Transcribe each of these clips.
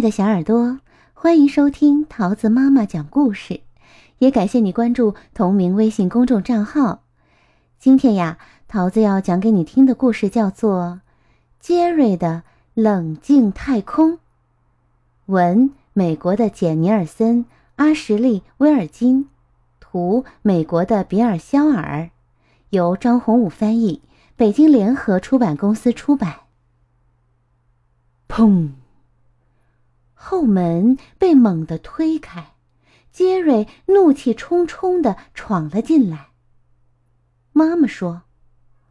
的小耳朵，欢迎收听桃子妈妈讲故事，也感谢你关注同名微信公众账号。今天呀，桃子要讲给你听的故事叫做《杰瑞的冷静太空》。文：美国的简尼尔森、阿什利·威尔金，图：美国的比尔·肖尔，由张宏武翻译，北京联合出版公司出版。砰！后门被猛地推开，杰瑞怒气冲冲地闯了进来。妈妈说：“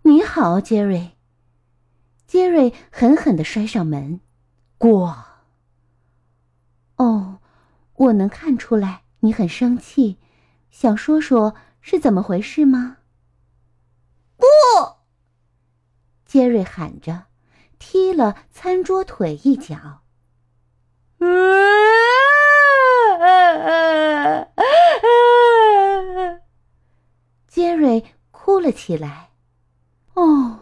你好，杰瑞。”杰瑞狠狠地摔上门，过。哦，我能看出来你很生气，想说说是怎么回事吗？不！杰瑞喊着，踢了餐桌腿一脚。杰瑞哭了起来。哦，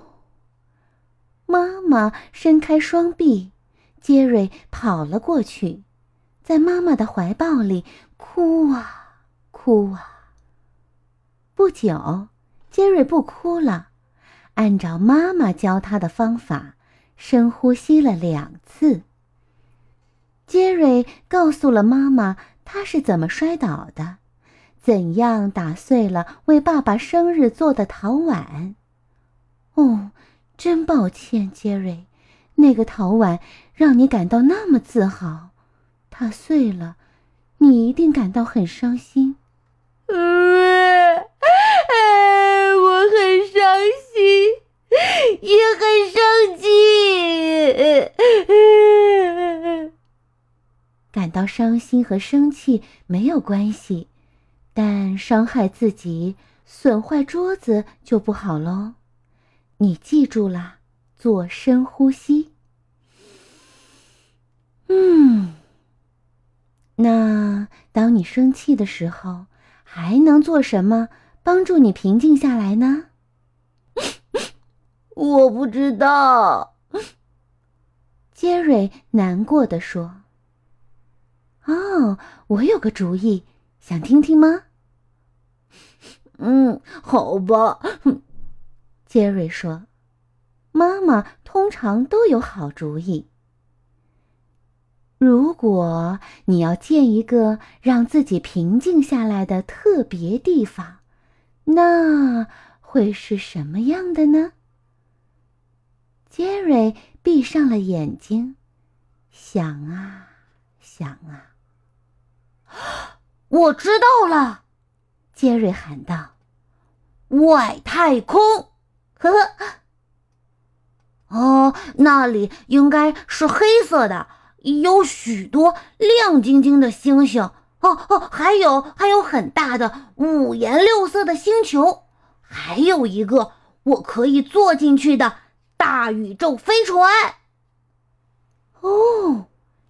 妈妈伸开双臂，杰瑞跑了过去，在妈妈的怀抱里哭啊哭啊。不久，杰瑞不哭了，按照妈妈教他的方法，深呼吸了两次。杰瑞告诉了妈妈他是怎么摔倒的，怎样打碎了为爸爸生日做的陶碗。哦，真抱歉，杰瑞，那个陶碗让你感到那么自豪，它碎了，你一定感到很伤心。我很伤心，也很生气。感到伤心和生气没有关系，但伤害自己、损坏桌子就不好喽。你记住了，做深呼吸。嗯，那当你生气的时候，还能做什么帮助你平静下来呢？我不知道。杰瑞难过的说。哦，我有个主意，想听听吗？嗯，好吧。杰瑞说：“妈妈通常都有好主意。如果你要建一个让自己平静下来的特别地方，那会是什么样的呢？”杰瑞闭上了眼睛，想啊想啊。我知道了，杰瑞喊道：“外太空，呵呵。哦，那里应该是黑色的，有许多亮晶晶的星星。哦哦，还有还有很大的五颜六色的星球，还有一个我可以坐进去的大宇宙飞船。哦，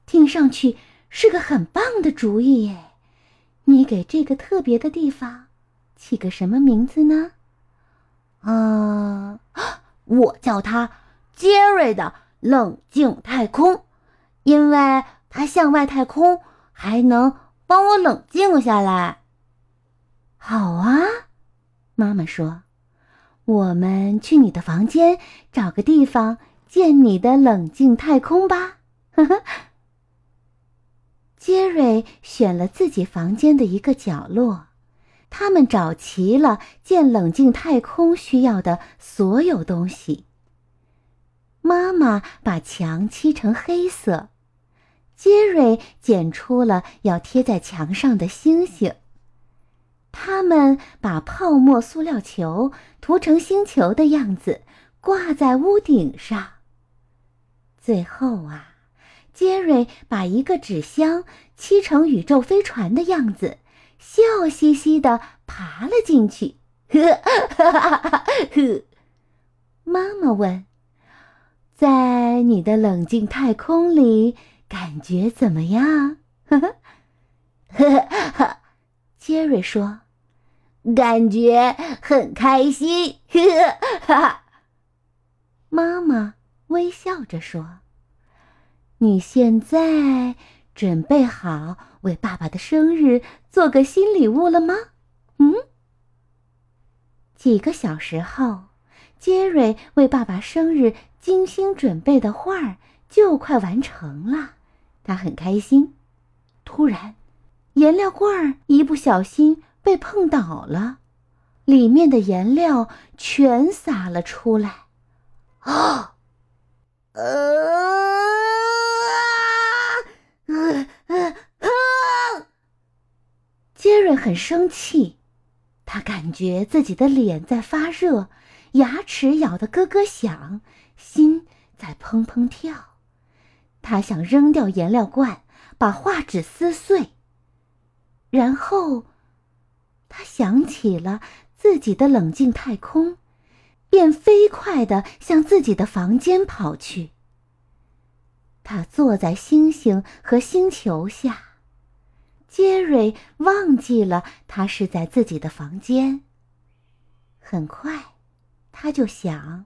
听上去是个很棒的主意耶。”你给这个特别的地方起个什么名字呢？啊，我叫它杰瑞的冷静太空，因为它向外太空，还能帮我冷静下来。好啊，妈妈说，我们去你的房间找个地方建你的冷静太空吧。呵呵。杰瑞选了自己房间的一个角落，他们找齐了建冷静太空需要的所有东西。妈妈把墙漆成黑色，杰瑞剪出了要贴在墙上的星星。他们把泡沫塑料球涂成星球的样子，挂在屋顶上。最后啊。杰瑞把一个纸箱漆成宇宙飞船的样子，笑嘻嘻地爬了进去。妈妈问：“在你的冷静太空里，感觉怎么样？”呵 呵杰瑞说：“感觉很开心。”呵，哈妈妈微笑着说。你现在准备好为爸爸的生日做个新礼物了吗？嗯？几个小时后，杰瑞为爸爸生日精心准备的画儿就快完成了，他很开心。突然，颜料罐儿一不小心被碰倒了，里面的颜料全洒了出来。啊！呃。杰瑞很生气，他感觉自己的脸在发热，牙齿咬得咯咯响，心在砰砰跳。他想扔掉颜料罐，把画纸撕碎。然后，他想起了自己的冷静太空，便飞快地向自己的房间跑去。他坐在星星和星球下。杰瑞忘记了他是在自己的房间。很快，他就想：“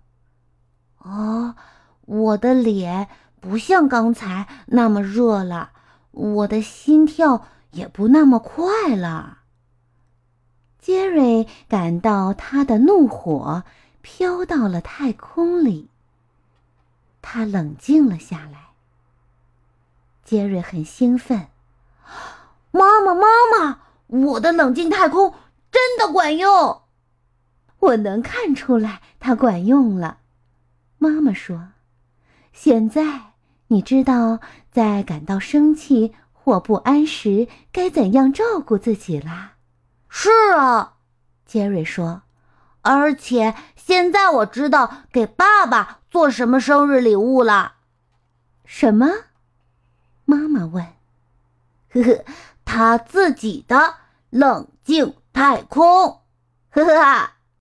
哦，我的脸不像刚才那么热了，我的心跳也不那么快了。”杰瑞感到他的怒火飘到了太空里。他冷静了下来。杰瑞很兴奋。妈妈，妈妈，我的冷静太空真的管用！我能看出来它管用了。妈妈说：“现在你知道在感到生气或不安时该怎样照顾自己啦。”是啊，杰瑞说。而且现在我知道给爸爸做什么生日礼物了。什么？妈妈问。呵呵。他自己的冷静太空，呵呵啊。